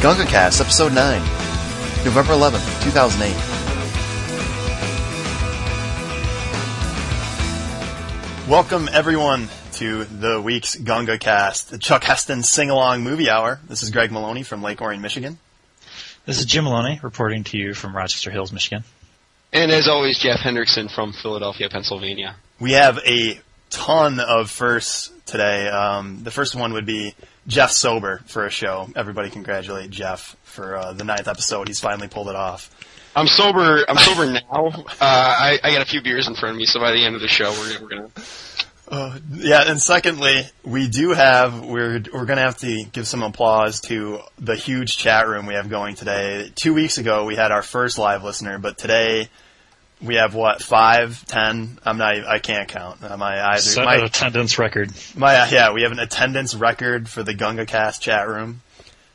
GungaCast, Episode 9, November 11th, 2008. Welcome, everyone, to the week's GungaCast, the Chuck Heston Sing-Along Movie Hour. This is Greg Maloney from Lake Orion, Michigan. This is Jim Maloney reporting to you from Rochester Hills, Michigan. And as always, Jeff Hendrickson from Philadelphia, Pennsylvania. We have a ton of firsts today. Um, the first one would be Jeff sober for a show. Everybody congratulate Jeff for uh, the ninth episode. He's finally pulled it off. I'm sober. I'm sober now. Uh, I, I got a few beers in front of me, so by the end of the show, we're, we're gonna. Uh, yeah, and secondly, we do have we're we're gonna have to give some applause to the huge chat room we have going today. Two weeks ago, we had our first live listener, but today we have what five, ten? I'm not. I can't count. My either Set my an attendance record. my uh, yeah. We have an attendance record for the Gunga Cast chat room,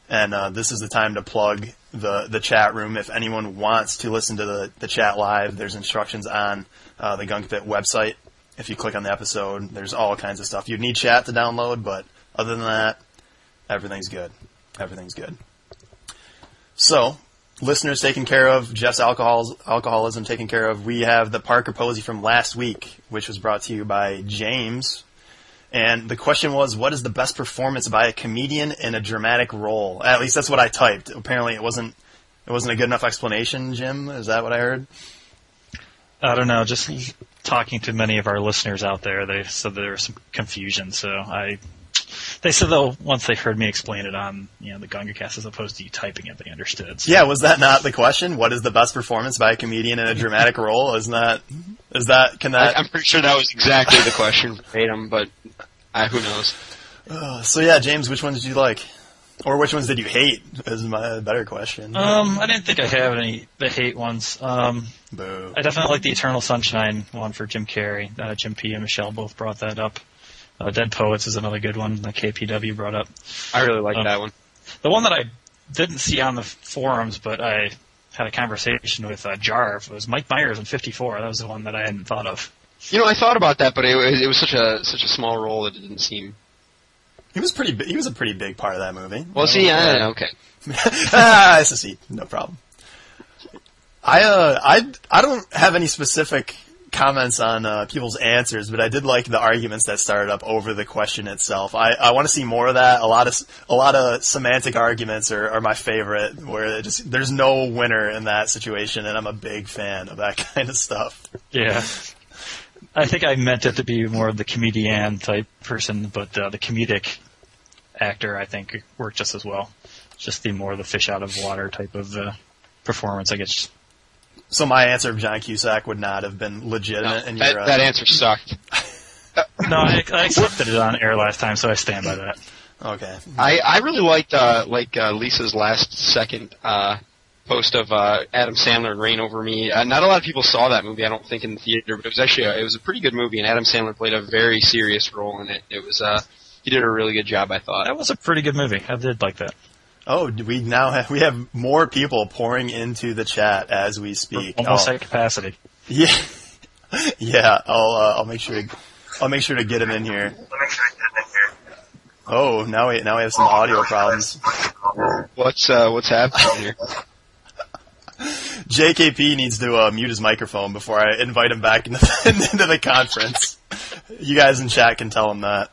and uh, this is the time to plug the the chat room. If anyone wants to listen to the the chat live, there's instructions on uh, the Gunga Pit website. If you click on the episode, there's all kinds of stuff. You'd need chat to download, but other than that, everything's good. Everything's good. So, listeners taken care of, Jeff's alcohol, alcoholism taken care of. We have the Parker Posey from last week, which was brought to you by James. And the question was, what is the best performance by a comedian in a dramatic role? At least that's what I typed. Apparently, it wasn't. It wasn't a good enough explanation, Jim. Is that what I heard? I don't know. Just talking to many of our listeners out there, they said there was some confusion. So I, they said though once they heard me explain it on you know the Gunga cast as opposed to you typing it, they understood. So, Yeah, was that not the question? What is the best performance by a comedian in a dramatic role? Isn't that? Is that? Can I, that? I'm pretty sure that was exactly the question verbatim, but uh, who knows? Uh, so yeah, James, which ones did you like, or which ones did you hate? Is my better question. Um, I didn't think I have any the hate ones. Um, Boo. I definitely like the Eternal Sunshine one for Jim Carrey. Uh, Jim P and Michelle both brought that up. Uh, Dead Poets is another good one that KPW brought up. I really like Um, that one. The one that I didn't see on the forums, but I had a conversation with uh, Jarv was Mike Myers in '54. That was the one that I hadn't thought of. You know, I thought about that, but it, was- it was such a such a small role that it didn't seem. He was pretty. He was a pretty big part of that movie. Well, see, Yeah. uh, okay. ah, SSE, no problem. I uh, I I don't have any specific comments on uh, people's answers, but I did like the arguments that started up over the question itself. I, I want to see more of that. A lot of a lot of semantic arguments are, are my favorite, where just there's no winner in that situation, and I'm a big fan of that kind of stuff. Yeah. I think I meant it to be more of the comedian type person, but uh, the comedic actor I think worked just as well. Just the more the fish out of water type of uh, performance, I guess. So my answer of John Cusack would not have been No, legitimate, and that, your uh, that answer sucked. No, I, I accepted it on air last time, so I stand by that. okay. I, I really liked uh, like uh, Lisa's last second uh, post of uh, Adam Sandler and Reign Over Me. Uh, not a lot of people saw that movie, I don't think, in the theater, but it was actually a, it was a pretty good movie, and Adam Sandler played a very serious role in it. It was uh, he did a really good job, I thought. That was a pretty good movie. I did like that. Oh, we now have we have more people pouring into the chat as we speak. Almost Oh. at capacity. Yeah, yeah. I'll uh, I'll make sure to I'll make sure to get him in here. Oh, now we now we have some audio problems. What's uh, what's happening here? JKP needs to uh, mute his microphone before I invite him back into the, into the conference. You guys in chat can tell him that.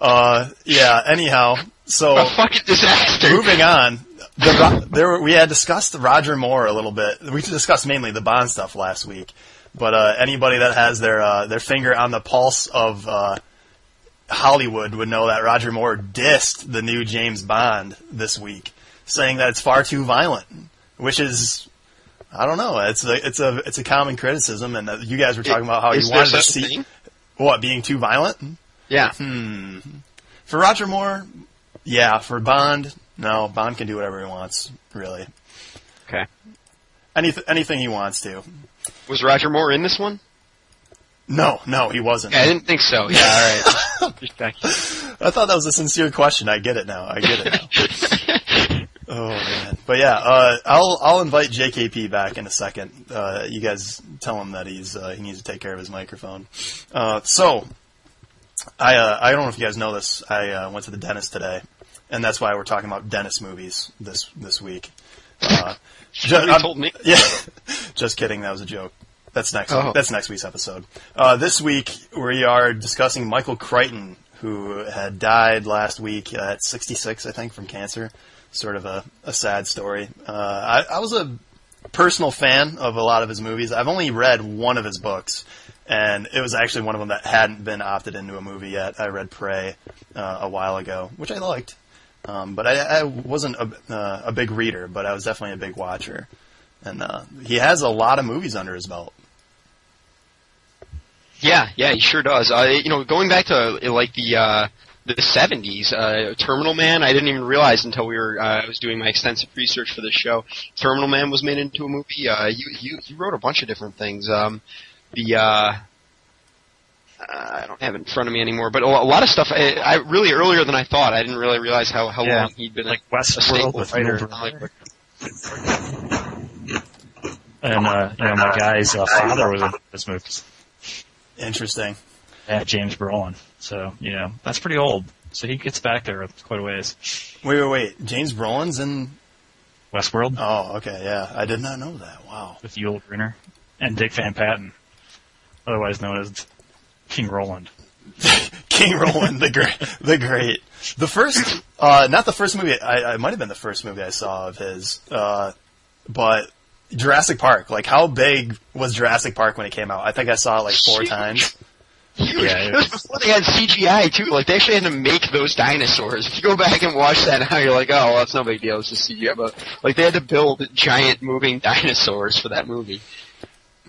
Uh, yeah. Anyhow, so A fucking disaster. moving on. The, there we had discussed Roger Moore a little bit. We discussed mainly the Bond stuff last week, but uh, anybody that has their uh, their finger on the pulse of uh, Hollywood would know that Roger Moore dissed the new James Bond this week, saying that it's far too violent, which is. I don't know. It's a it's a it's a common criticism, and uh, you guys were talking about how you wanted to see thing? what being too violent. Yeah. Hmm. For Roger Moore, yeah. For Bond, no. Bond can do whatever he wants, really. Okay. Anyth- anything he wants to. Was Roger Moore in this one? No, no, he wasn't. Yeah, I didn't think so. Yeah, all right. Just checking. I thought that was a sincere question. I get it now. I get it now. oh man, but yeah, uh, I'll I'll invite JKP back in a second. Uh, you guys tell him that he's uh, he needs to take care of his microphone. Uh, so, I uh, I don't know if you guys know this. I uh, went to the dentist today, and that's why we're talking about Dennis movies this this week. Uh, ju- Somebody told me. Yeah, just kidding. That was a joke. That's next. Oh. That's next week's episode. Uh, this week we are discussing Michael Crichton, who had died last week at 66, I think, from cancer. Sort of a, a sad story. Uh, I, I was a personal fan of a lot of his movies. I've only read one of his books, and it was actually one of them that hadn't been opted into a movie yet. I read Prey uh, a while ago, which I liked, um, but I, I wasn't a, uh, a big reader, but I was definitely a big watcher. And uh, he has a lot of movies under his belt. Yeah, yeah, he sure does. Uh, you know, going back to uh, like the uh, the seventies, uh, Terminal Man. I didn't even realize until we were uh, I was doing my extensive research for this show. Terminal Man was made into a movie. Uh, you you you wrote a bunch of different things. Um, the uh, I don't have it in front of me anymore, but a lo- a lot of stuff. I, I really earlier than I thought. I didn't really realize how how Yeah, long he'd been like a, a Westworld staple with writer Neil in Hollywood. And uh, you know, my guy's uh, father was in this movie. Interesting. Yeah, James Brolin. So you know, that's pretty old. So he gets back there quite a ways. Wait, wait, wait. James Brolin's in. Westworld Oh, okay, yeah. I did not know that. Wow. with Yul Brynner and Dick Van Patten, otherwise known as King Roland. King Roland, the great, the great. The first, uh, not the first movie. I, I might have been the first movie I saw of his, uh, but Jurassic Park. Like, how big was Jurassic Park when it came out? I think I saw it like four Huge. times. Huge. Yeah, it was before they had CGI too. Like they actually had to make those dinosaurs. If you go back and watch that now, you're like, oh, well, it's no big deal. It's just CGI. But like they had to build giant moving dinosaurs for that movie.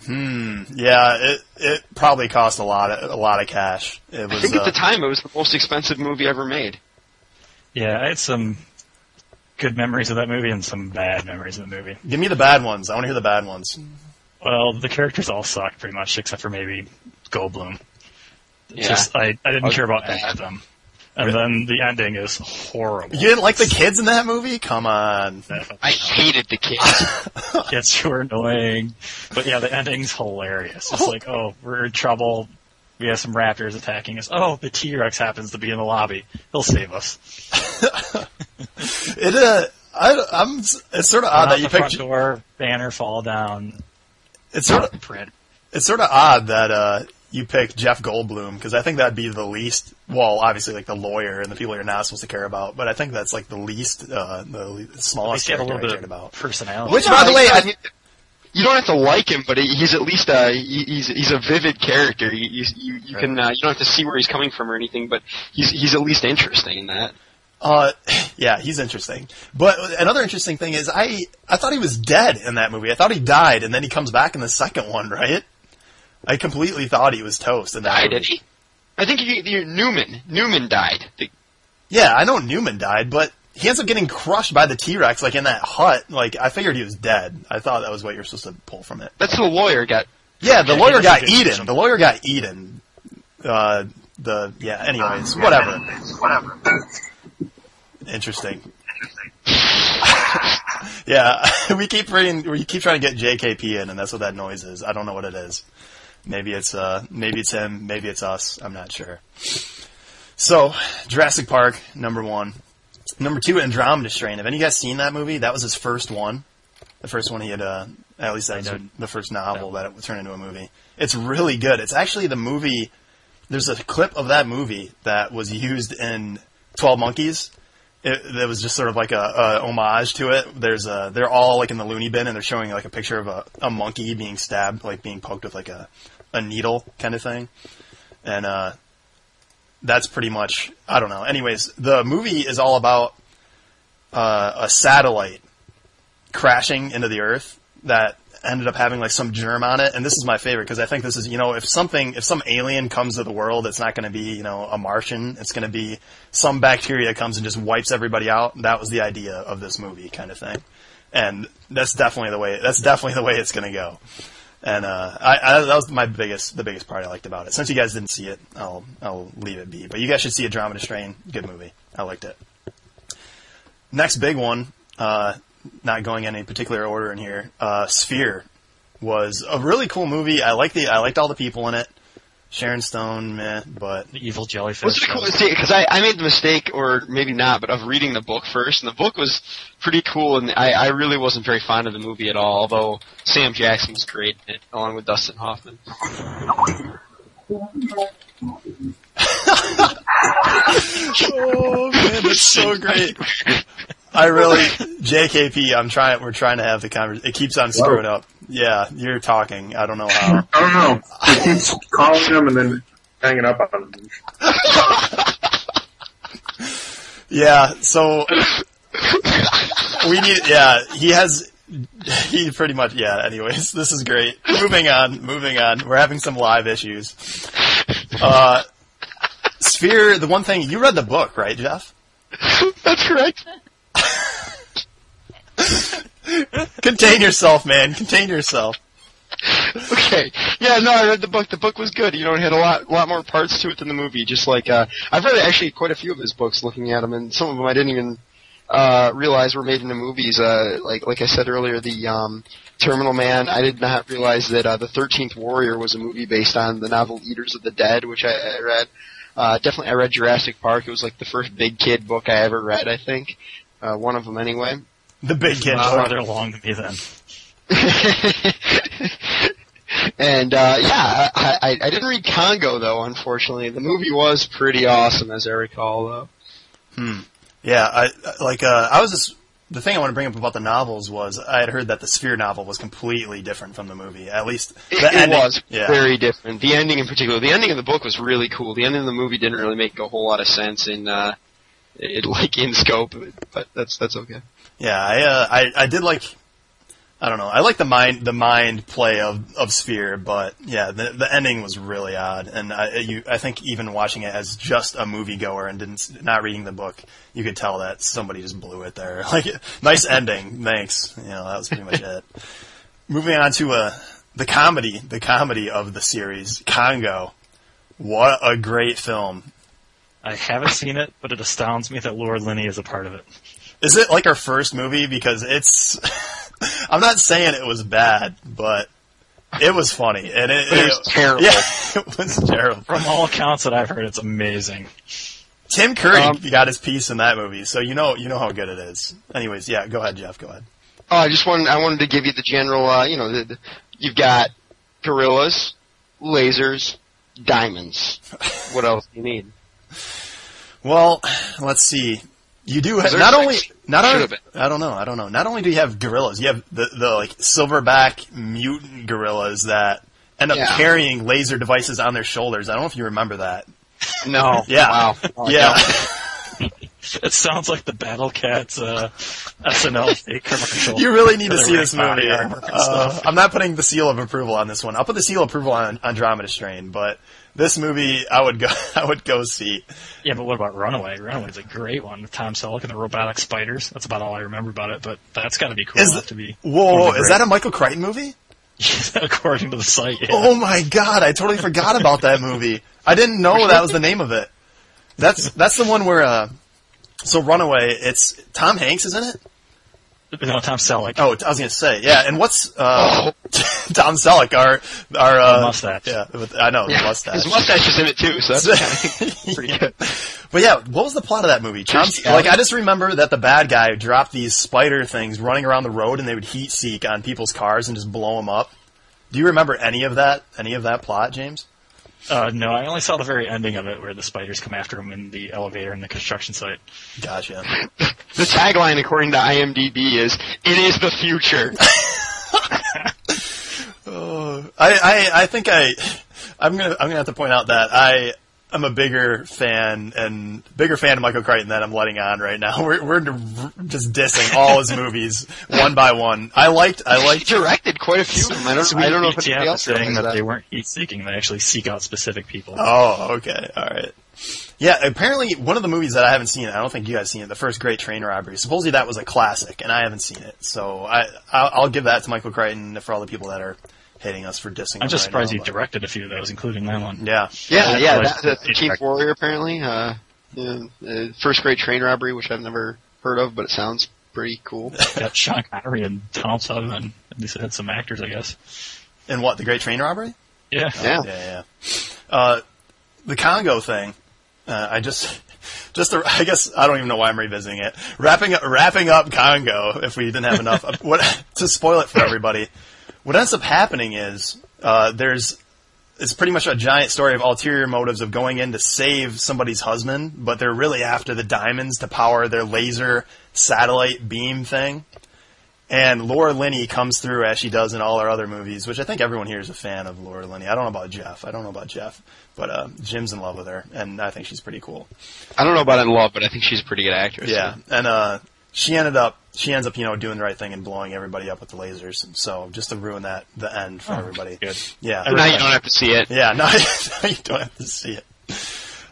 Hmm. Yeah, it it probably cost a lot of a lot of cash. It I think at uh, the time it was the most expensive movie ever made. Yeah, I had some good memories of that movie and some bad memories of the movie. give me the bad ones. I want to hear the bad ones. Well, the characters all suck pretty much, except for maybe Goldblum. Yeah. Just I, I didn't Okay. care about any of them. And then the ending is horrible. You didn't like the kids in that movie? Come on. I hated the kids. Kids were annoying, but yeah, the ending's hilarious. It's like, oh, we're in trouble. We have some raptors attacking us. Oh, the T Rex happens to be in the lobby. He'll save us. It uh, I, I'm. It's sort of odd that you the front picked. door, banner fall down. It's sort of print. it's sort of odd that uh you picked Jeff Goldblum because I think that'd be the least. Well, obviously, like the lawyer and the people you're not supposed to care about, but I think that's like the least, uh, the le- smallest least he had a character little I bit cared of about. personality. Which, by the way, I, you don't have to like him, but he's at least uh, he's he's a vivid character. You you you, you can uh, you don't have to see where he's coming from or anything, but he's he's at least interesting in that. Uh, yeah, he's interesting. But another interesting thing is, I I thought he was dead in that movie. I thought he died, and then he comes back in the second one, right? I completely thought he was toast in that Died, did he? I think he, he, Newman Newman died. The, Yeah, I know Newman died, but he ends up getting crushed by the T Rex, like in that hut. Like I figured he was dead. I thought that was what you're supposed to pull from it. that's the lawyer got. Yeah, the Yeah, lawyer got did eaten. The lawyer got eaten. Uh, the yeah. Anyways, whatever. Whatever. Interesting. Interesting. yeah, we keep bringing, we keep trying to get JKP in, and that's what that noise is. I don't know what it is. Maybe it's uh, maybe it's him, maybe it's us. I'm not sure. So, Jurassic Park, number one. Number two, Andromeda Strain. Have any of you guys seen that movie? That was his first one. The first one he had, uh, at least that's the first novel that it would turn into a movie. It's really good. It's actually the movie, there's a clip of that movie that was used in 12 Monkeys. It, was just sort of like a, a homage to it. There's a, they're all like in the loony bin and they're showing like a picture of a, a monkey being stabbed, like being poked with like a, a needle kind of thing. And, uh, that's pretty much I don't know. Anyways, the movie is all about uh, a satellite crashing into the Earth that ended up having like some germ on it. And this is my favorite because I think this is you know if something if some alien comes to the world, it's not going to be you know a Martian. It's going to be some bacteria comes and just wipes everybody out. That was the idea of this movie kind of thing. And that's definitely the way. That's definitely the way it's going to go. And uh, I, I, that was my biggest, the biggest part I liked about it. Since you guys didn't see it, I'll, I'll leave it be. But you guys should see *A Andromeda Strain. Good movie. I liked it. Next big one, uh, not going in any particular order in here. Uh, Sphere was a really cool movie. I liked the, I liked all the people in it. Sharon Stone, meh, but The evil jellyfish. What's the cool see? Because I, I made the mistake, or maybe not, but of reading the book first, and the book was pretty cool, and I, I really wasn't very fond of the movie at all. Although Sam Jackson was great in it, along with Dustin Hoffman. oh man, that's so great. I really, JKP, I'm trying. We're trying to have the conversation. It keeps on screwing up. Yeah, you're talking. I don't know how. I don't know. He keeps calling him and then hanging up on him. Yeah, so we need. Yeah, he has. He pretty much. Yeah. Anyways, this is great. Moving on. Moving on. We're having some live issues. Uh, Sphere. The one thing you read the book, right, Jeff? That's correct. Contain yourself, man. Contain yourself. Okay. Yeah, no, I read the book. The book was good. You know, it had a lot, lot more parts to it than the movie. Just like uh, I've read actually quite a few of his books, looking at them, and some of them I didn't even uh, realize were made into movies. Uh, like, like I said earlier, the um, Terminal Man. I did not realize that uh, the Thirteenth Warrior was a movie based on the novel Eaters of the Dead, which I, I read. Uh, definitely, I read Jurassic Park. It was like the first big kid book I ever read. I think uh, one of them anyway. The big kid. Not book. farther along than me then. and uh, yeah, I, I, I didn't read Congo though. Unfortunately, the movie was pretty awesome, as I recall. Though. Hmm. Yeah, I like. Uh, I was just the thing I want to bring up about the novels was I had heard that the Sphere novel was completely different from the movie. At least the It, it ending. was Yeah. very different. The ending in particular, the ending of the book was really cool. The ending of the movie didn't really make a whole lot of sense in uh, it like in scope, but that's that's okay. Yeah, I, uh, I I did like. I don't know. I like the mind the mind play of of Sphere, but yeah, the the ending was really odd, and I you I think even watching it as just a moviegoer and didn't not reading the book, you could tell that somebody just blew it there. Like nice ending, thanks. You know that was pretty much it. Moving on to uh the comedy, the comedy of the series, Congo. What a great film! I haven't seen it, but it astounds me that Laura Linney is a part of it. Is it like our first movie? Because it's. I'm not saying it was bad, but it was funny, and it, It was terrible. Yeah, it was terrible. From all accounts that I've heard, it's amazing. Tim Curry Um, got his piece in that movie, so you know you know how good it is. Anyways, yeah, go ahead, Jeff. Go ahead. Oh, I just wanted I wanted to give you the general. Uh, you know, the, the, you've got gorillas, lasers, diamonds. What else do you need? Well, let's see. You do have not six? only not Should only have been. I don't know I don't know. Not only do you have gorillas, you have the the like silverback mutant gorillas that end up Yeah. carrying laser devices on their shoulders. I don't know if you remember that. No. Yeah. Wow. Oh, yeah. It sounds like the Battle Cats uh, SNL fake commercial. You really need to see this movie. Uh. I'm not putting the seal of approval on this one. I'll put the seal of approval on Andromeda Strain, but this movie I would go I would go see. Yeah, but what about Runaway? Runaway's a great one with Tom Selleck and the robotic spiders. That's about all I remember about it, but that's got to be cool Is to be. Whoa, the is that a Michael Crichton movie? according to the site? Yeah. Oh my god, I totally forgot about that movie. I didn't know that was the name of it. That's that's the one where uh so Runaway, it's Tom Hanks is in it? No, Tom Selleck. Oh, I was gonna say, yeah. And what's uh, Tom Selleck? Our our uh, mustache. Yeah, I know the Yeah. mustache. His mustache is in it too, so that's pretty good. But yeah, what was the plot of that movie? Tom, like I just remember that the bad guy dropped these spider things running around the road, and they would heat seek on people's cars and just blow them up. Do you remember any of that? Any of that plot, James? Uh, no, I only saw the very ending of it where the spiders come after him in the elevator in the construction site. Gotcha. The tagline, according to IMDb, is "It is the future." Oh, I, I, I think I, I'm gonna, I'm gonna have to point out that I, am a bigger fan and bigger fan of Michael Crichton than I'm letting on right now. We're, we're just dissing all his movies one by one. I liked, I He liked, directed quite a few of them. I don't, I don't know if Sweet anybody BTF else saying that, that. they weren't heat seeking; they actually seek out specific people. oh, okay, alright. Yeah, apparently one of the movies that I haven't seen, I don't think you guys seen it, the first Great Train Robbery. Supposedly that was a classic, and I haven't seen it. So I, I'll, I'll give that to Michael Crichton for all the people that are hating us for dissing. I'm just right surprised now, he but- directed a few of those, including that one. Yeah. Yeah, I yeah, that, that's the Chief directed- Warrior apparently. Uh, yeah, uh, first great train robbery, which I've never heard of, but it sounds pretty cool. Got Sean Connery and Donald Sutherland. At least it had some actors, I guess. And what, the Great Train Robbery? Yeah. Yeah. Yeah, yeah. Uh, the Congo thing. Uh, I just, just, to, I guess I don't even know why I'm revisiting it. Wrapping up, wrapping up Congo. If we didn't have enough, uh, what to spoil it for everybody. What ends up happening is uh, there's it's pretty much a giant story of ulterior motives of going in to save somebody's husband, but they're really after the diamonds to power their laser satellite beam thing. And Laura Linney comes through as she does in all our other movies, which I think everyone here is a fan of Laura Linney. I don't know about Jeff. I don't know about Jeff, but uh, Jim's in love with her, and I think she's pretty cool. I don't know about in love, but I think she's a pretty good actress. Yeah, and uh, she ended up she ends up you know doing the right thing and blowing everybody up with the lasers. So just to ruin that the end for everybody. Good. Yeah. Now you don't have to see it. Yeah, now, now you don't have to see it.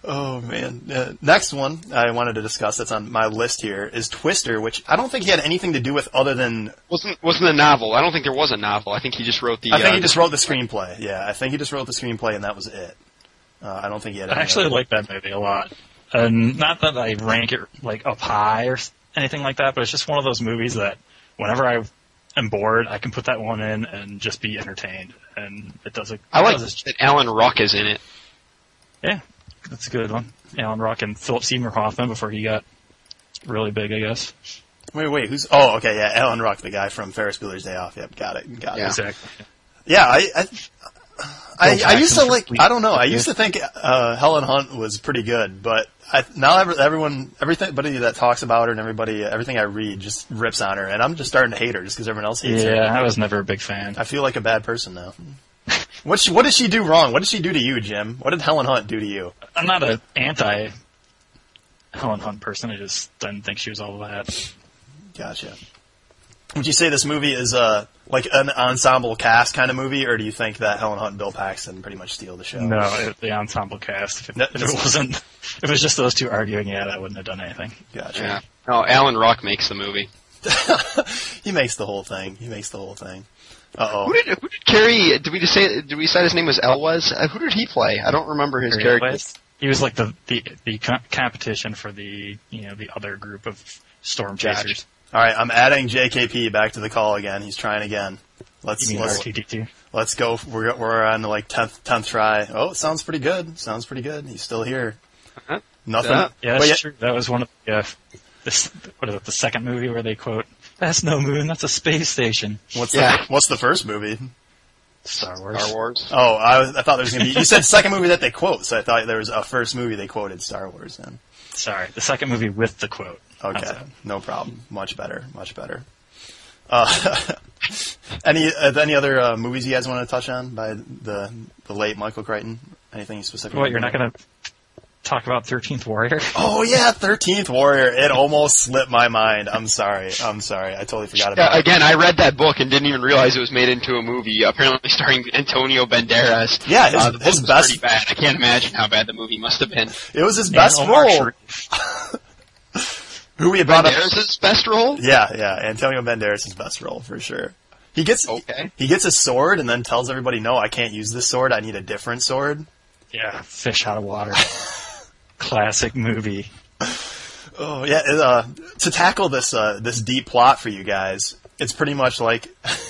Oh man. Uh, next one I wanted to discuss that's on my list here is Twister, which I don't think he had anything to do with other than Wasn't wasn't a novel. I don't think there was a novel. I think he just wrote the. I think uh, he just wrote the screenplay. Yeah, I think he just wrote the screenplay and that was it. Uh, I don't think he had. I any actually other- like that movie a lot. And not that I rank it like up high or s- anything like that, but it's just one of those movies that whenever I am bored, I can put that one in and just be entertained. And it does a. I like it does its- that Alan Ruck is in it. Yeah, that's a good one. Alan Ruck and Philip Seymour Hoffman before he got really big, I guess. Wait, wait, who's? Oh, okay, yeah, Alan Ruck, the guy from Ferris Bueller's Day Off. Yep, got it, got Yeah. it. Exactly. Yeah, I, I, I, I used to like. I don't know. I used to think uh, Helen Hunt was pretty good, but I, now every, everyone, everything, everybody that talks about her and everybody, everything I read just rips on her, and I'm just starting to hate her just because everyone else hates her. Yeah, I was never a big fan. I feel like a bad person now. What she, what did she do wrong? What did she do to you, Jim? What did Helen Hunt do to you? I'm not an anti Helen Hunt person. I just didn't think she was all that. Gotcha. Would you say this movie is uh, like an ensemble cast kind of movie, or do you think that Helen Hunt and Bill Paxton pretty much steal the show? No, it, the ensemble cast. If it, if it wasn't, if it was just those two arguing, yeah, I wouldn't have done anything. Gotcha. Yeah. No, Alan Ruck makes the movie. He makes the whole thing. He makes the whole thing. Uh oh. Who did who did Cary? Did we just say? Did we decide his name was Elwes? Uh, who did he play? I don't remember his character. He was like the the the co- competition for the you know the other group of storm Gotcha. Chasers. All right, I'm adding JKP back to the call again. He's trying again. Let's let's let's go. We're we're on the like tenth tenth try. Oh, sounds pretty good. Sounds pretty good. He's still here. Uh-huh. Nothing. Yeah. Yeah, that's Wait, true. That was one of the uh, this what is it? The second movie where they quote, "That's no moon, that's a space station." What's Yeah. the What's the first movie? Star Wars. Star Wars. Oh, I, I thought there was gonna be. You said second movie that they quote, so I thought there was a first movie they quoted Star Wars in. Sorry, the second movie with the quote. Okay, no problem. Much better. Much better. Uh, any uh, any other uh, movies you guys want to touch on by the the late Michael Crichton? Anything specific? What? You're not going to talk about Thirteenth Warrior? Oh yeah, Thirteenth Warrior. It almost slipped my mind. I'm sorry. I'm sorry. I totally forgot Yeah, about it. again, I read that book and didn't even realize it was made into a movie. Apparently, starring Antonio Banderas. Yeah, his- uh, the his best- pretty bad. I can't imagine how bad the movie must have been. It was his best Omar role. Sharif. Who we had brought up? Banderas' best role. Yeah, yeah. Antonio Banderas' best role for sure. He gets Okay. he gets a sword and then tells everybody, "No, I can't use this sword. I need a different sword." Yeah, fish out of water. Classic movie. Oh yeah, it, uh, to tackle this uh, this deep plot for you guys, it's pretty much like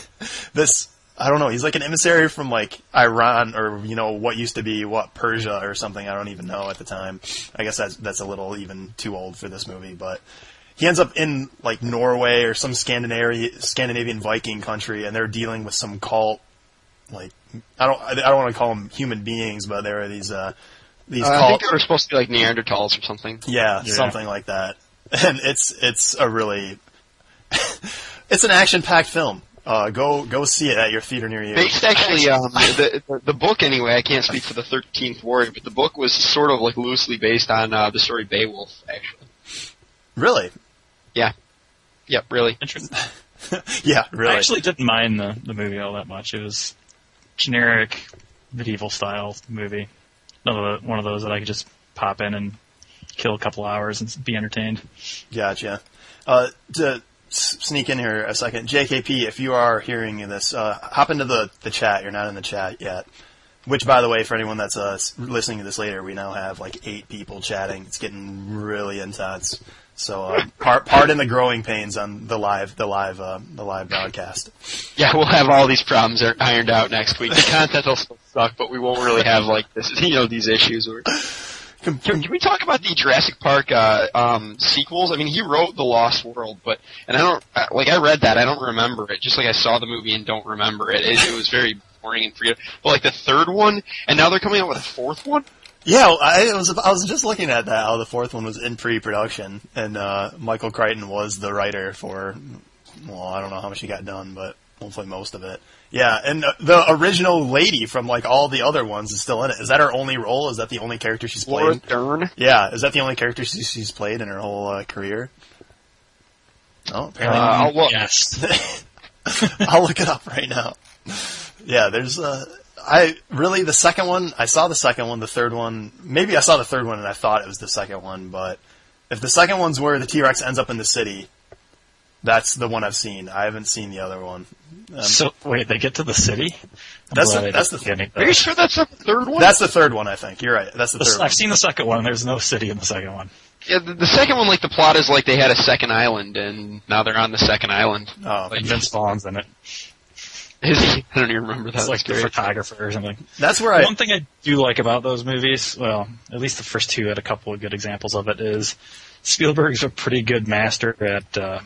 this. I don't know. He's like an emissary from like Iran or you know what used to be what Persia or something. I don't even know at the time. I guess that's that's a little even too old for this movie, but he ends up in like Norway or some Scandinavian Scandinavian Viking country, and they're dealing with some cult. Like I don't I don't want to call them human beings, but there are these uh, these Uh, I think they were supposed to be like Neanderthals or something. yeah, Yeah. something like that. And it's it's a really it's an action packed film. Uh, go go see it at your theater near you. Based actually, um, the, the the book anyway. I can't speak for the Thirteenth Warrior, but the book was sort of like loosely based on uh, the story Beowulf. Actually, Really? Yeah. Yep, really. Interesting. Yeah, really. I actually didn't mind the the movie all that much. It was generic medieval style movie. Another one of those that I could just pop in and kill a couple hours and be entertained. Gotcha. Uh, to s- sneak in here a second, JKP, if you are hearing this, uh, hop into the, the chat. You're not in the chat yet. Which, by the way, for anyone that's uh, listening to this later, we now have like eight people chatting. It's getting really intense. So uh, part pardon the growing pains on the live the live uh, the live broadcast. Yeah, we'll have all these problems ir- ironed out next week. The content will still suck, but we won't really have like this, you know, these issues. Where... Can, can we talk about the Jurassic Park uh, um, sequels? I mean, he wrote The Lost World, but and I don't uh, like I read that I don't remember it. Just like I saw the movie and don't remember it. It, it was very boring and forgettable. But like the third one, and now they're coming out with a fourth one. Yeah, I was I was just looking at that. How the fourth one was in pre-production, and uh, Michael Crichton was the writer for. Well, I don't know how much he got done, but hopefully most of it. Yeah, and uh, the original lady from like all the other ones is still in it. Is that her only role? Is that the only character she's played? Laura played? Dern. Yeah, is that the only character she's, she's played in her whole uh, career? Oh, apparently. Uh, I'll look. Yes. I'll look it up right now. Yeah, there's uh I really the second one I saw the second one, the third one maybe I saw the third one and I thought it was the second one, but if the second one's where the T Rex ends up in the city, that's the one I've seen. I haven't seen the other one. Um, so wait, they get to the city. I'm That's the- that's the- see any Are you sure that's the third one? that's the third one, I think. You're right. That's the, the third. I've seen the second one. There's no city in the second one. yeah, the, the second one. Like the plot is like they had a second island, and now they're on the second island. Oh, Like, And Vince Vaughn's in it. Is he? I don't even remember that. It's like the photographer or something. that's where I One thing I do like about those movies, well, at least the first two had a couple of good examples of it, is Spielberg's a pretty good master at uh,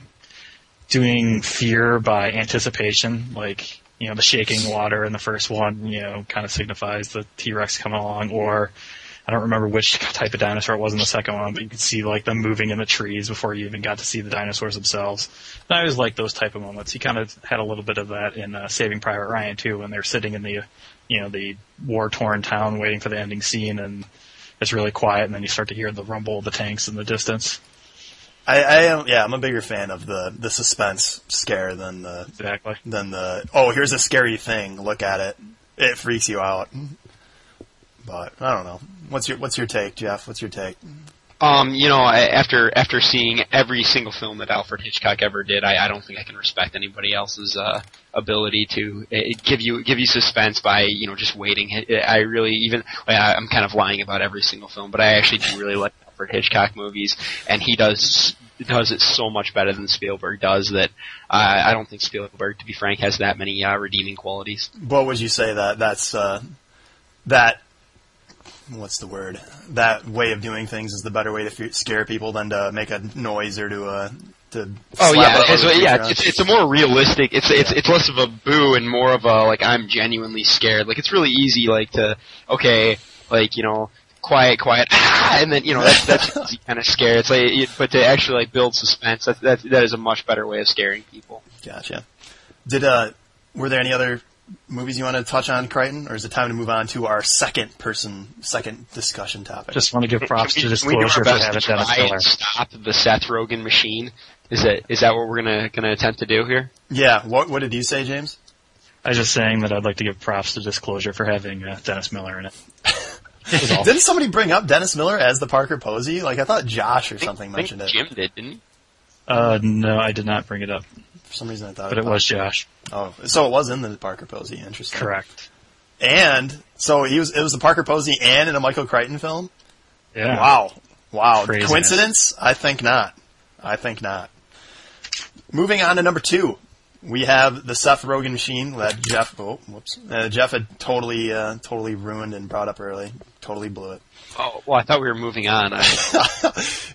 doing fear by anticipation. Like, you know, the shaking water in the first one, you know, kind of signifies the T-Rex coming along, or I don't remember which type of dinosaur it was in the second one, but you could see like them moving in the trees before you even got to see the dinosaurs themselves. And I always like those type of moments. He kind of had a little bit of that in uh, Saving Private Ryan too, when they're sitting in the, you know, the war-torn town waiting for the ending scene, and it's really quiet, and then you start to hear the rumble of the tanks in the distance. I, I am yeah, I'm a bigger fan of the the suspense scare than the Exactly. than the oh, here's a scary thing, look at it. It freaks you out. But I don't know. What's your what's your take, Jeff? What's your take? Um, you know, I, after after seeing every single film that Alfred Hitchcock ever did, I, I don't think I can respect anybody else's uh, ability to uh, give you give you suspense by you know just waiting. I- I really even I- I'm kind of lying about every single film, but I actually do really like Alfred Hitchcock movies, and he does does it so much better than Spielberg does that uh, I don't think Spielberg, to be frank, has that many uh, redeeming qualities. What would you say that that's uh, that what's the word? That way of doing things is the better way to f- scare people than to make a noise or to uh to Oh yeah, it's, a yeah, it's, it's a more realistic. It's it's it's less of a boo and more of a like I'm genuinely scared. Like it's really easy like to okay, like you know, quiet, quiet, ah, and then you know that's that's kind of scare. It's like, it, but to actually like build suspense, that that that is a much better way of scaring people. Gotcha. Did uh were there any other movies you want to touch on, Crichton, or is it time to move on to our second person second discussion topic? Just want to give props to Can we- can Disclosure for having to Dennis try Miller. stop the Seth Rogen machine. Is that is that what we're gonna gonna attempt to do here? yeah. What what did you say, James? I was just saying that I'd like to give props to Disclosure for having uh, Dennis Miller in it. That's all. Didn't somebody bring up Dennis Miller as the Parker Posey? Like I thought Josh or think- something think mentioned it. Jim did, didn't he? Uh, no, I did not bring it up, For some reason I thought. but it was Josh. Oh, so it was in the Parker Posey. Interesting. Correct. And so he was. It was the Parker Posey and in a Michael Crichton film. Yeah. Wow. Wow. Craziness. Coincidence? I think not. I think not. Moving on to number two, we have the Seth Rogen machine that Jeff. Oh, whoops. Uh, Jeff had totally, uh, totally ruined and brought up early. Totally blew it. Oh, well, I thought we were moving on.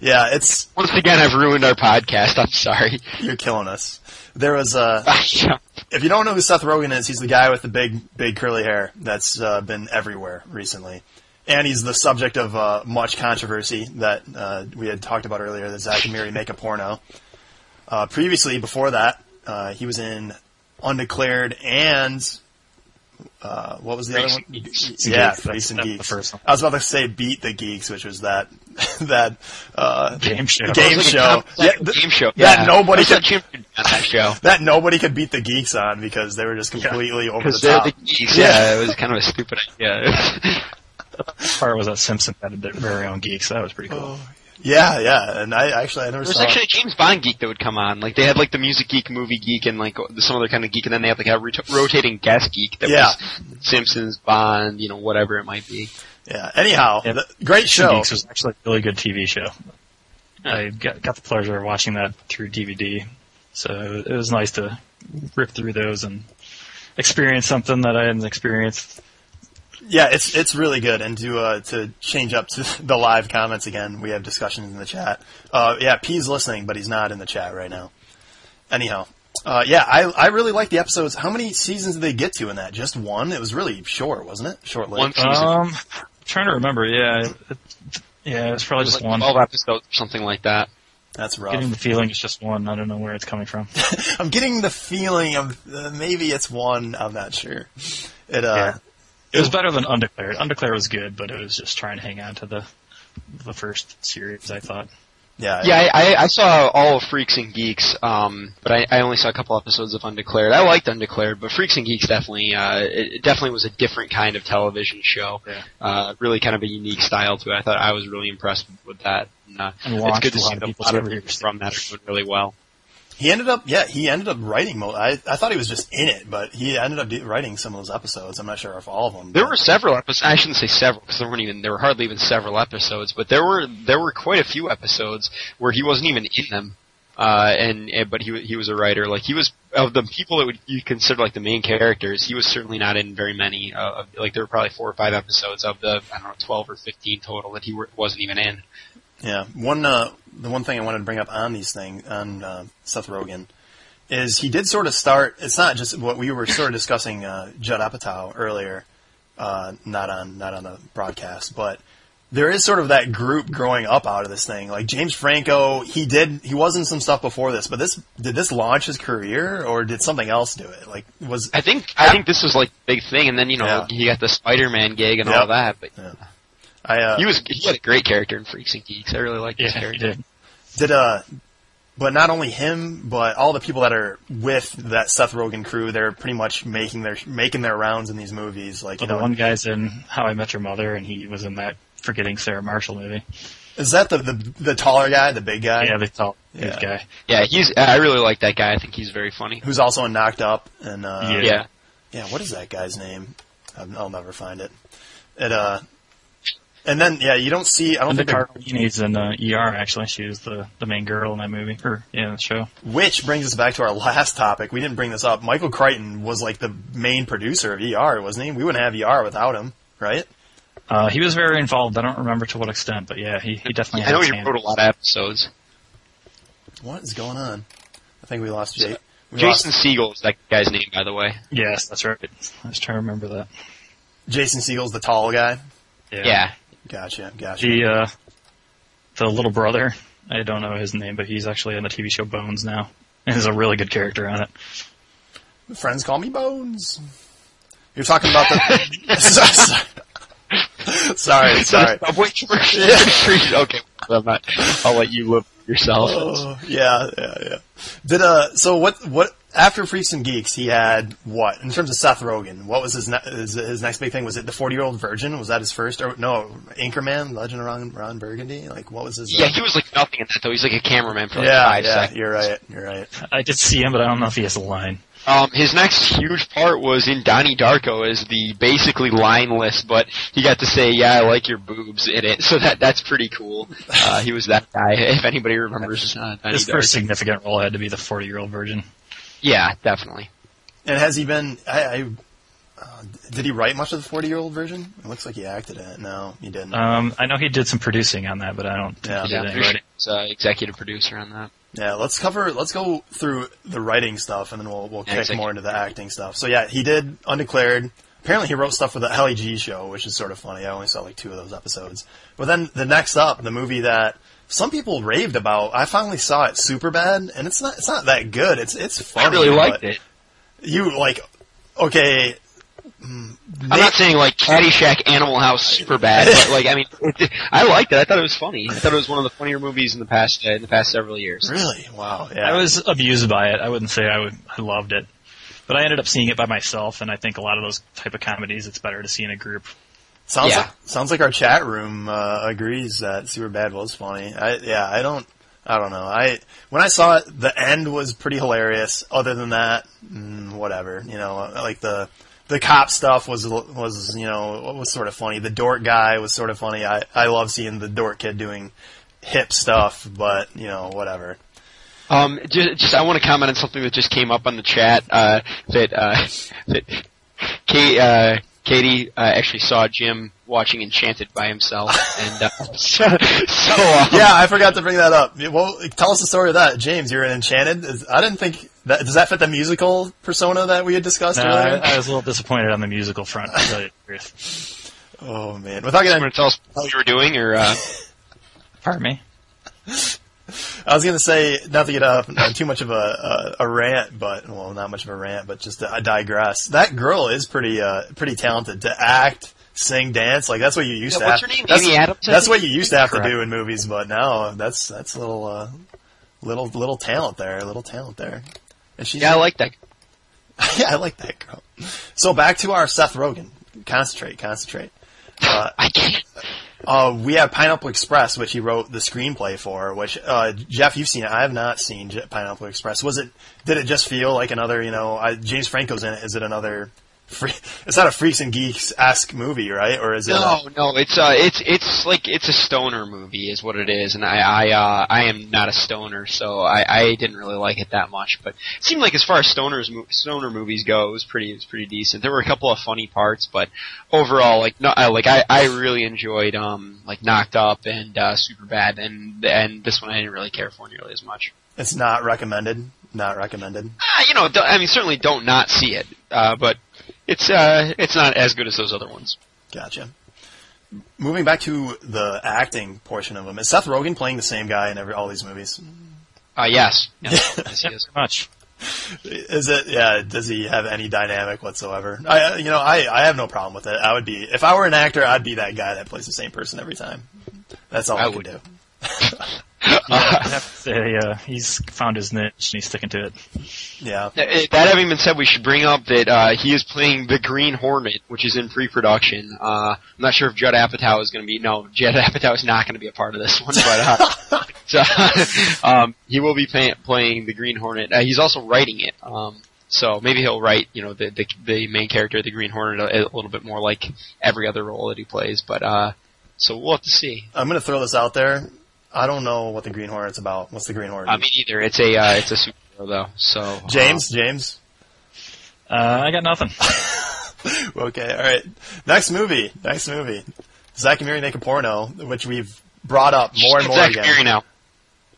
Yeah, it's once again, I've ruined our podcast. I'm sorry. you're killing us. There was uh, if you don't know who Seth Rogen is, he's the guy with the big, big curly hair that's uh, been everywhere recently. And he's the subject of uh, much controversy that uh, we had talked about earlier, that Zack and Miri make a porno. Uh, previously, before that, uh, he was in Undeclared and uh, what was the Freaks other one? Geeks. Yeah, Geeks, Freaks and Geeks. the first one. I was about to say Beat the Geeks, which was that that uh, Game show. game like show. Yeah, th- game show. that nobody could- Jim could be on that show. that nobody could beat the geeks on because they were just completely over the top. the geeks. Yeah, it was kind of a stupid idea. part was that Simpson had their very own geeks. That was pretty cool. Yeah, yeah, and I actually I never There was saw. actually a James Bond geek that would come on. Like they had like the music geek, movie geek, and like some other kind of geek, and then they had like a rot- rotating guest geek that Yeah. was Simpsons, Bond, you know, whatever it might be. yeah. Anyhow, Yeah. the, great show. Geeks was actually a really good TV show. I got, got the pleasure of watching that through DVD, so it was nice to rip through those and experience something that I hadn't experienced. Yeah, it's it's really good. And to uh, to change up to the live comments again, we have discussions in the chat. Uh, yeah, P's listening, but he's not in the chat right now. Anyhow, uh, yeah, I I really like the episodes. How many seasons did they get to in that? Just one? It was really short, wasn't it? Short lived. One season. Um, I'm trying to remember. Yeah, it, yeah, it's probably It just like one. 12 episodes or something like that. That's rough. Getting the feeling it's just one. I don't know where it's coming from. I'm getting the feeling of uh, maybe it's one. I'm not sure. It uh, Yeah. It was better than Undeclared. Undeclared was good, but it was just trying to hang on to the the first series. I thought. yeah, Yeah, I, I, I saw all of Freaks and Geeks, um, but I, I only saw a couple episodes of Undeclared. I liked Undeclared, but Freaks and Geeks definitely, uh, it, it definitely was a different kind of television show. Yeah. Uh, really kind of a unique style to it. I thought I was really impressed with that. And, uh, And it's good to a lot see of that a lot of people from that are doing really well. He ended up, yeah, he ended up writing. Mo- I I thought he was just in it, but he ended up de- writing some of those episodes. I'm not sure if all of them. There but- were several episodes. I shouldn't say several because there weren't even there were hardly even several episodes, but there were there were quite a few episodes where he wasn't even in them. Uh, and, and but he he was a writer. Like he was of the people that would you consider like the main characters. He was certainly not in very many. Uh, of, like there were probably four or five episodes of the I don't know twelve or fifteen total that he were, wasn't even in. Yeah, one uh, the one thing I wanted to bring up on these things on uh, Seth Rogen is he did sort of start. It's not just what we were sort of discussing uh, Judd Apatow earlier, uh, not on not on the broadcast, but there is sort of that group growing up out of this thing. Like James Franco, he did he was in some stuff before this, but this did this launch his career or did something else do it? Like was I think I think this was like the big thing, and then you know Yeah. he got the Spider Man gig and Yep. all that. But I uh, he was he had a great character in Freaks and Geeks. I really liked his Yeah, he character. did. did uh but not only him but all the people that are with that Seth Rogen crew they're pretty much making their making their rounds in these movies like you Well, know the one guy's in How I Met Your Mother, and he was in that Forgetting Sarah Marshall movie. is that the, the the taller guy the big guy yeah, the tall Yeah. guy. Yeah, he's I really like that guy. I think he's very funny. who's also in Knocked Up and uh Yeah. yeah. yeah what is that guy's name I'll I'll never find it it uh and then yeah you don't see I don't And think they're- Carlini's in uh, ER. Actually, she was the the main girl in that movie. Or yeah, the show. which brings us back to our last topic we didn't bring this up Michael Crichton was like the main producer of ER wasn't he we wouldn't have ER without him right Uh, he was very involved. I don't remember to what extent, but yeah, he, he definitely. I had know his he hand. wrote a lot of episodes. what is going on I think we lost Jake we Jason lost Segel is that guy's name, by the way. Yes, that's right. I was trying to remember that. Jason Segel's the tall guy Yeah. Gotcha, gotcha. The uh, the little brother. I don't know his name, but he's actually on the TV show Bones now, and is a really good character on it. Friends call me Bones. You're talking about the. sorry, sorry. Subway commercial. okay, I'm not, I'll let you look yourself. Oh, yeah, yeah, yeah. Did uh? So what? What after Freaks and Geeks? He had what in terms of Seth Rogen? What was his ne- his, his next big thing? Was it the Forty Year Old Virgin? Was that his first? Or no, Anchorman, Legend of Ron, Ron Burgundy. Like what was his? uh, Yeah, he was like nothing in that though. He's like a cameraman for like yeah, five yeah. seconds. You're right. You're right. I did see him, but I don't know if he has a line. Um, his next huge part was in Donnie Darko as the basically lineless, but he got to say, "Yeah, I like your boobs" in it. So that that's pretty cool. Uh, he was that guy. If anybody remembers uh, Donnie His first Darko. significant role had to be the 40 year old virgin. Yeah, definitely. And has he been? I, I uh, did he write much of the Forty Year Old version? It looks like he acted in it. No, he didn't. Um, I know he did some producing on that, but I don't think Yeah. he did I'm any pretty sure writing. he was, uh, executive producer on that. Yeah, let's cover. Let's go through the writing stuff, and then we'll we'll Yeah, kick exactly. more into the acting stuff. So yeah, he did Undeclared. Apparently, he wrote stuff for the Ali G show, which is sort of funny. I only saw like two of those episodes. But then the next up, the movie that some people raved about, I finally saw it, Superbad, and it's not it's not that good. It's it's funny. I really liked it. You like okay. I'm not saying like Caddyshack, Animal House, Superbad, but like I mean, it, I liked it. I thought it was funny. I thought it was one of the funnier movies in the past uh, in the past several years. Really? Wow. Yeah. I was amused by it. I wouldn't say I would, I loved it. But I ended up seeing it by myself, and I think a lot of those type of comedies, it's better to see in a group. Sounds Yeah. like sounds like our chat room uh, agrees that Superbad was funny. I yeah, I don't I don't know. I when I saw it, the end was pretty hilarious. Other than that, mm, whatever. You know, like the the cop stuff was was you know was sort of funny. The dork guy was sort of funny. I I love seeing the dork kid doing hip stuff, but you know, whatever. Um, just, just I want to comment on something that just came up on the chat. Uh, that uh, that Kate, uh, Katie uh, actually saw Jim watching Enchanted by himself, and uh, so, so um, Yeah, I forgot to bring that up. Well, tell us the story of that, James. You're in Enchanted. I didn't think that does that fit the musical persona that we had discussed No, I, earlier. I was a little disappointed on the musical front. To tell you the truth. oh man, without you getting, want to tell us how you were doing, or uh, Pardon me. I was gonna say not to get up on too much of a, a a rant, but well, not much of a rant, but just I digress. That girl is pretty uh pretty talented to act, sing, dance. Like that's what you used Yeah, to. what's have, her name? That's, Amy Adams, That's what you used to have Correct. to do in movies, but now that's that's a little uh, little little talent there, a little talent there. And she's yeah, I like that. yeah, I like that girl. So back to our Seth Rogen. Concentrate, concentrate. Uh, I can't. Uh, we have Pineapple Express, which he wrote the screenplay for. Which uh, Jeff, you've seen it. I have not seen Pineapple Express. Was it? Did it just feel like another? You know, I, James Franco's in it. Is it another? Free, it's not a Freaks and Geeks esque movie, right? Or is it? No, no, it's uh, it's it's like it's a stoner movie, is what it is, and I I uh, I am not a stoner, so I I didn't really like it that much, but it seemed like as far as stoners stoner movies go, it was pretty it was pretty decent. There were a couple of funny parts, but overall, like no, I, like I I really enjoyed um like Knocked Up and uh, Superbad, and and this one I didn't really care for nearly as much. It's not recommended. Not recommended. Ah, you know, I mean, certainly don't not see it, uh, but it's uh it's not as good as those other ones. Gotcha. Moving back to the acting portion of them, is Seth Rogen playing the same guy in every all these movies? Uh, yes, yes, yes, he is. Much. Is it? Yeah. Does he have any dynamic whatsoever? I, you know, I, I have no problem with it. I would be if I were an actor, I'd be that guy that plays the same person every time. That's all I, I could would. do. I have to say, uh, he's found his niche and he's sticking to it. Yeah. Uh, That having been said, we should bring up that uh, he is playing the Green Hornet, which is in pre-production. Uh, I'm not sure if Judd Apatow is going to be. No, Judd Apatow is not going to be a part of this one, but uh, so, um, he will be pay- playing the Green Hornet. Uh, he's also writing it, um, so maybe he'll write, you know, the the, the main character, the Green Hornet, a, a little bit more like every other role that he plays. But uh, so we'll have to see. I'm gonna throw this out there. I don't know what the Green Hornet's about. What's the Green Hornet? I mean, either it's a uh, it's a superhero though. So uh, James. James. Uh, I got nothing. Okay. All right. Next movie. Next movie. Zack and Miri make a porno, which we've brought up more and more Zach again. Mary now.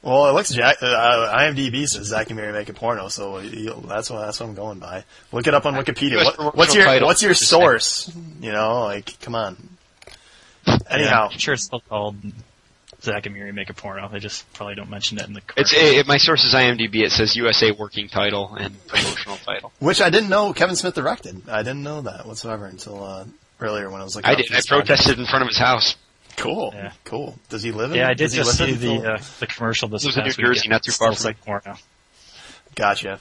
Well, it looks Jack. Uh, IMDb says Zack and Miri make a porno, so you, that's what that's what I'm going by. Look it up on Wikipedia. What, what's your title. what's your source? You know, like come on. Anyhow, I'm sure it's still called Zack and Miri make a porno. They just probably don't mention it in the It's commercial. it, my source is IMDb. It says USA working title and promotional title. which I didn't know Kevin Smith directed. I didn't know that whatsoever until uh, earlier when I was like, I did. I this protested in front of his house. Cool, Yeah. cool. Does he live in? yeah, I did just see the uh, the commercial this Lives in New Jersey, weekend. not too far Still from like porno. Gotcha.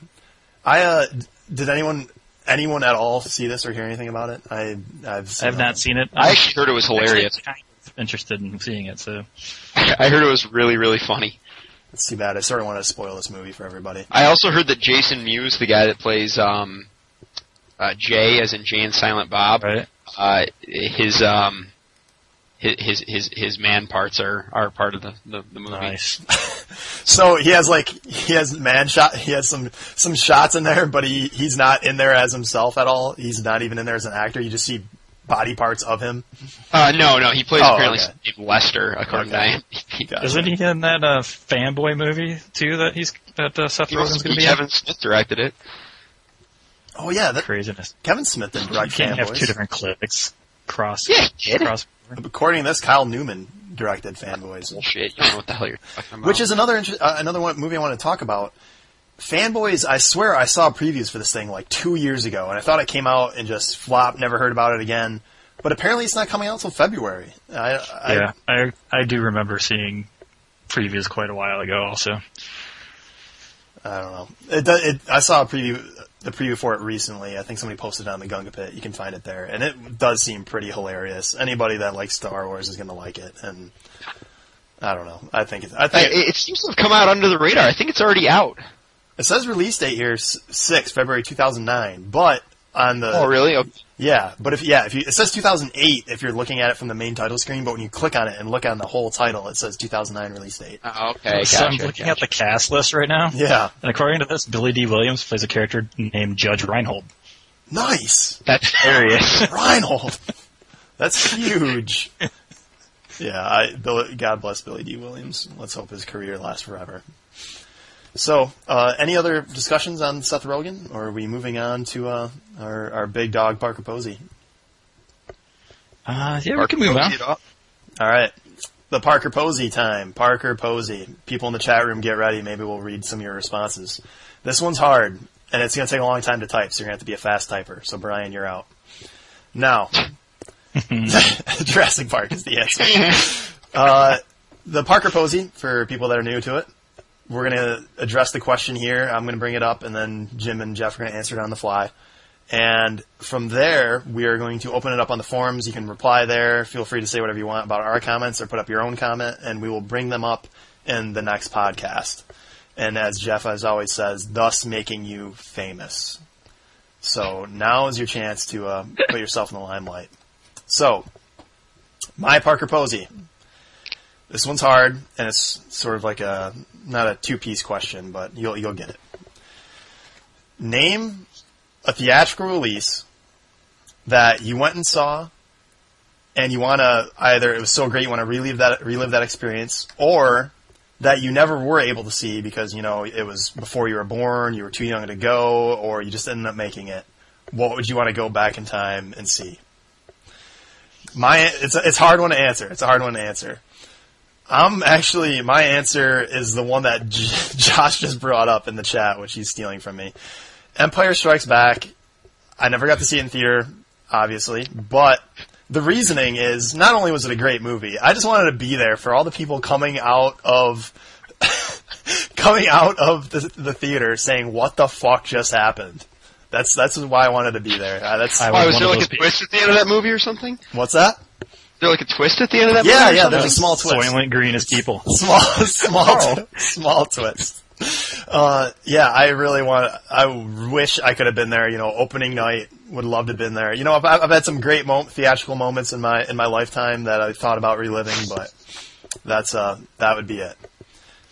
I uh, did anyone anyone at all see this or hear anything about it? I I've I have not seen it. I actually heard it was hilarious. Actually, kind of interested in seeing it, so I heard it was really, really funny. It's too bad. I sort of want to spoil this movie for everybody. I also heard that Jason Mewes, the guy that plays um, uh, Jay, as in Jay and Silent Bob, right. uh, his um, his his his his man parts are are part of the the, the movie. Nice. So he has like he has man shot. He has some some shots in there, but he he's not in there as himself at all. He's not even in there as an actor. You just see body parts of him. Uh, no, no, he plays Oh, apparently okay. Lester, according Okay. to IMDb. Isn't he in that uh, fanboy movie too? That he's that uh, Seth He must Rogen's going to be in? Kevin Smith directed it. Oh yeah, that, Craziness. Kevin Smith didn't You can't have two different clicks. Cross. Yeah, he. Cross. According to this, Kyle Newman directed Fanboys. Bullshit. You don't know what the hell you're talking about. Which is another inter- uh, another one movie I want to talk about. Fanboys, I swear I saw previews for this thing like two years ago, and I thought it came out and just flopped. Never heard about it again. But apparently, it's not coming out until February. I, I, Yeah, I I do remember seeing previews quite a while ago. Also, I don't know. It, it, I saw a preview, the preview for it recently. I think somebody posted it on the Gunga Pit. You can find it there, and it does seem pretty hilarious. Anybody that likes Star Wars is going to like it, and I don't know. I think it, I I, think it, it seems to have come out under the radar. I think it's already out. It says release date here six February two thousand nine, but on the Oh, really? Okay. yeah, but if yeah, if you it says 2008 if you're looking at it from the main title screen, but when you click on it and look on the whole title, it says 2009 release date. Oh, okay. so I'm gotcha, looking at the cast list right now, Yeah, and according to this, Billy Dee Williams plays a character named Judge Reinhold. nice, That's hilarious. Reinhold. That's huge. Yeah, I Bill, God bless Billy Dee Williams. Let's hope his career lasts forever. So, uh, any other discussions on Seth Rogen, or are we moving on to uh, our our big dog Parker Posey? Uh, yeah, we can move on. All right. The Parker Posey time. Parker Posey. People in the chat room, get ready. Maybe we'll read some of your responses. This one's hard, and it's going to take a long time to type, so you're going to have to be a fast typer. So, Brian, you're out. Now, Jurassic Park is the answer. Uh, the Parker Posey, for people that are new to it, we're going to address the question here. I'm going to bring it up, and then Jim and Jeff are going to answer it on the fly. And from there, we are going to open it up on the forums. You can reply there. Feel free to say whatever you want about our comments or put up your own comment, and we will bring them up in the next podcast. And as Jeff, as always, says, thus making you famous. So now is your chance to uh, put yourself in the limelight. So, my Parker Posey. This one's hard, and it's sort of like a not a two-piece question, but you'll you'll get it. Name a theatrical release that you went and saw, and you want to either it was so great you want to relive that relive that experience, or that you never were able to see because you know it was before you were born, you were too young to go, or you just ended up making it. What would you want to go back in time and see? My it's a, it's a hard one to answer. It's a hard one to answer. I'm actually my answer is the one that J- Josh just brought up in the chat, which he's stealing from me. Empire Strikes Back. I never got to see it in theater, obviously, but the reasoning is not only was it a great movie, I just wanted to be there for all the people coming out of coming out of the, the theater saying, "What the fuck just happened?" That's that's why I wanted to be there. Uh, that's I Why, was was there like those a twist at the end of that movie or something? What's that? There like a twist at the end of that Yeah, movie? or yeah, there's a small twist. Soylent Green is people. small, small, tw- small twist. Uh, yeah, I really want. I wish I could have been there. You know, opening night would love to have been there. You know, I've, I've had some great mo- theatrical moments in my in my lifetime that I thought about reliving, but that's uh that would be it.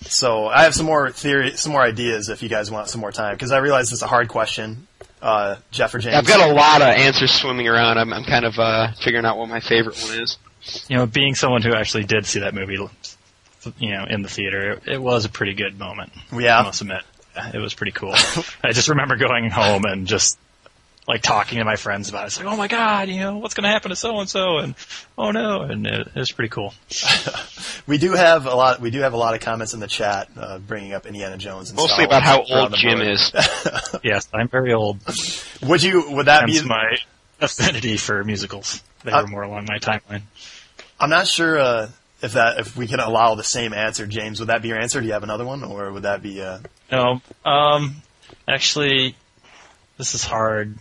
So I have some more theory, some more ideas if you guys want some more time because I realize it's a hard question. Uh, Jeff or James? I've got a lot of answers swimming around. I'm, I'm kind of uh, figuring out what my favorite one is. You know, being someone who actually did see that movie, you know, in the theater, it, it was a pretty good moment. I yeah. must admit, it was pretty cool. I just remember going home and just like talking to my friends about it. It's like, oh my god, you know, what's going to happen to so and so, and oh no, and it, it was pretty cool. We do have a lot. We do have a lot of comments in the chat uh, bringing up Indiana Jones. And Mostly Star about how old the Jim board. is. Yes, I'm very old. Would you? Would that be? Hence my affinity for musicals. They Uh, were more along my timeline. I'm not sure uh, if that if we can allow the same answer, James. Would that be your answer? Do you have another one, or would that be? Uh, No, um, actually, this is hard.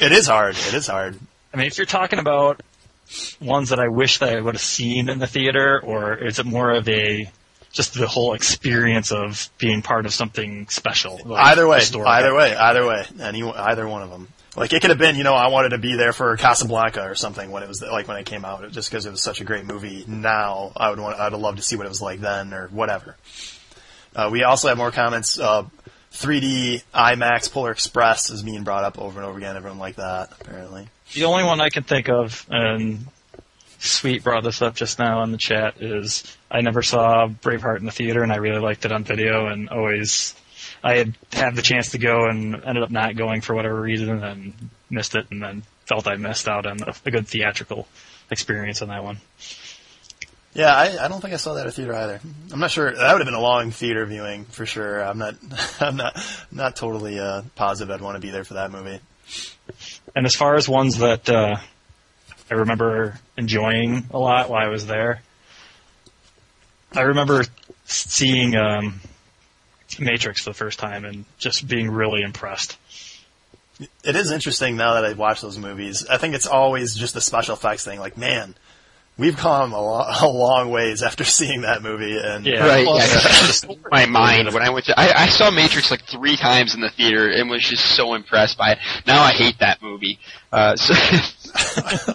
It is hard. It is hard. I mean, if you're talking about ones that I wish that I would have seen in the theater, or is it more of a just the whole experience of being part of something special? like either way, either way, either way, any either one of them. Like it could have been, you know, I wanted to be there for Casablanca or something when it was like when it came out, just because it was such a great movie. Now I would want, I'd loved to see what it was like then or whatever. Uh, we also have more comments. Uh, 3D IMAX Polar Express is being brought up over and over again. Everyone like that apparently. The only one I can think of, and Sweet brought this up just now in the chat, is I never saw Braveheart in the theater, and I really liked it on video, and always I had had the chance to go and ended up not going for whatever reason, and missed it, and then felt I missed out on a, good theatrical experience on that one. Yeah, I, I don't think I saw that at a theater either. I'm not sure. That would have been a long theater viewing for sure. I'm not. I'm not. Not totally uh, positive I'd want to be there for that movie. And as far as ones that uh, I remember enjoying a lot while I was there, I remember seeing um, Matrix for the first time and just being really impressed. It is interesting now that I watch those movies. I think it's always just the special effects thing. Like, man, we've come a, lo- a long ways after seeing that movie, and Yeah. Right, Well, yeah, just my mind when I went to. I, I saw Matrix like three times in the theater and was just so impressed by it. Now I hate that movie. Uh, so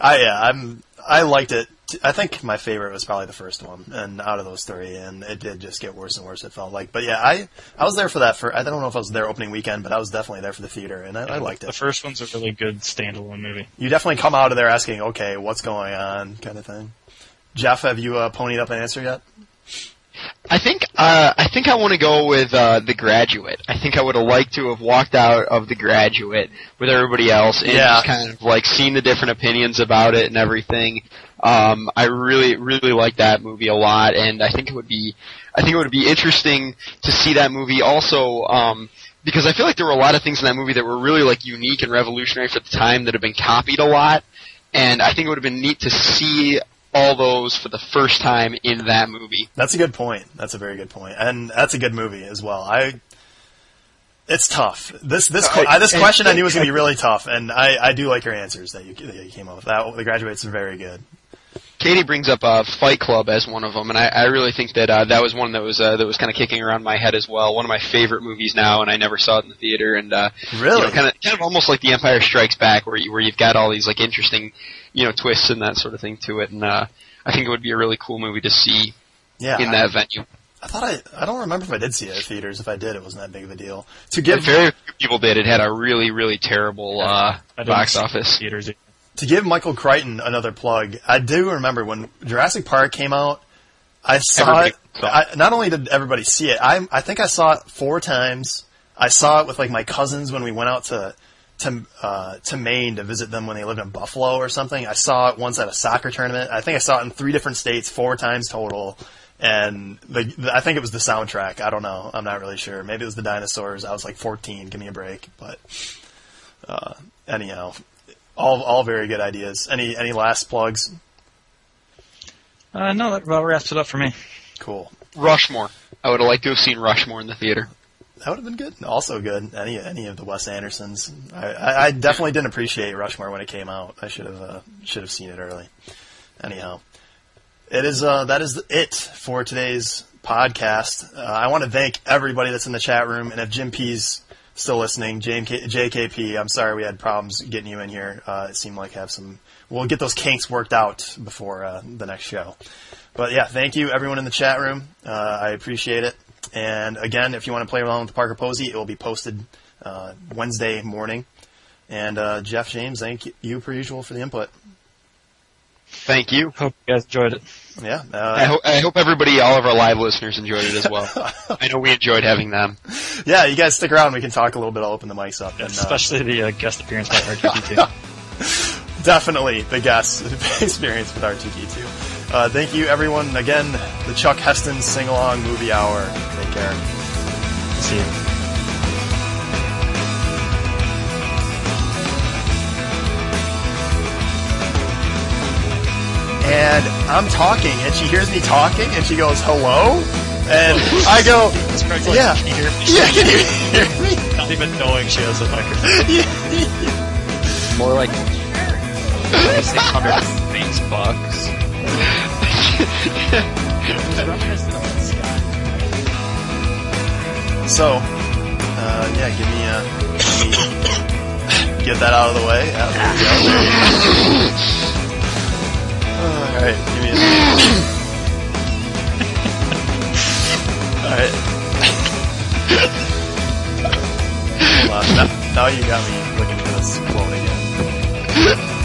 I yeah, I'm I liked it. I think my favorite was probably the first one, and out of those three, and it did just get worse and worse. It felt like, but yeah, I I was there for that. For I don't know if I was there opening weekend, but I was definitely there for the theater, and I, I liked it. The first one's a really good standalone movie. You definitely come out of there asking, okay, what's going on, kind of thing. Jeff, have you uh, ponied up an answer yet? I think uh, I think I want to go with uh, the Graduate. I think I would have liked to have walked out of the Graduate with everybody else and Yeah. just kind of like seen the different opinions about it and everything. Um, I really really like that movie a lot, and I think it would be I think it would be interesting to see that movie also. Um, because I feel like there were a lot of things in that movie that were really like unique and revolutionary for the time that have been copied a lot, and I think it would have been neat to see all those for the first time in that movie. That's a good point. That's a very good point, and that's a good movie as well. I. It's tough. This this que- I- I, this and- question I knew was going to be really tough, and I, I do like your answers that you that you came up with. That the graduates are very good. Katie brings up uh, Fight Club as one of them, and I, I really think that uh, that was one that was uh, that was kind of kicking around my head as well. One of my favorite movies now, and I never saw it in the theater. And uh, Really? you know, kind of kind of almost like The Empire Strikes Back, where you, where you've got all these like interesting, you know, twists and that sort of thing to it. And uh, I think it would be a really cool movie to see Yeah, in that venue. I thought I I don't remember if I did see it at theaters. If I did, it wasn't that big of a deal. To If give very few people did. It had a really really terrible uh, box office. Theaters. To give Michael Crichton another plug, I do remember when Jurassic Park came out. I saw Everybody it. saw it. I, not only did everybody see it, I I think I saw it four times. I saw it with like my cousins when we went out to to uh, to Maine to visit them when they lived in Buffalo or something. I saw it once at a soccer tournament. I think I saw it in three different states, four times total. And the, the I think it was the soundtrack. I don't know. I'm not really sure. Maybe it was the dinosaurs. I was like 14. Give me a break. But uh, anyhow, all all very good ideas. Any any last plugs? Uh, no, that about wraps it up for me. Cool. Rushmore. I would have liked to have seen Rushmore in the theater. That would have been good. Also good. Any any of the Wes Andersons. I, I, I definitely didn't appreciate Rushmore when it came out. I should have uh, should have seen it early. Anyhow, it is uh, that is it for today's podcast. Uh, I want to thank everybody that's in the chat room, and if Jim P's still listening, JMK, JKP, I'm sorry we had problems getting you in here. Uh, it seemed like have some. We'll get those kinks worked out before uh, the next show. But yeah, thank you everyone in the chat room. Uh, I appreciate it. And again, if you want to play along with Parker Posey, it will be posted uh, Wednesday morning. And uh, Jeff James, thank you per usual for the input. Thank you. Hope you guys enjoyed it. Yeah, I, uh, ho- I hope everybody, all of our live listeners, enjoyed it as well. I know we enjoyed having them. yeah. You guys stick around. We can talk a little bit. I'll open the mics up. And, uh, Especially the uh, guest appearance by R2D2. definitely the guest experience with R2D2. Uh, thank you, everyone. Again, the Chuck Heston Sing Along Movie Hour. Take care. See you. And I'm talking, and she hears me talking, and she goes, "Hello," and I go, "Yeah, Can you hear me? yeah, can you hear me?" Not even knowing she has a microphone. More like 600 space bucks. So, uh, yeah, give me, uh, give me, get that out of the way. Yeah, there we go. There you go. All right, give me a All right. Hold on. Now, now you got me looking for this quote again.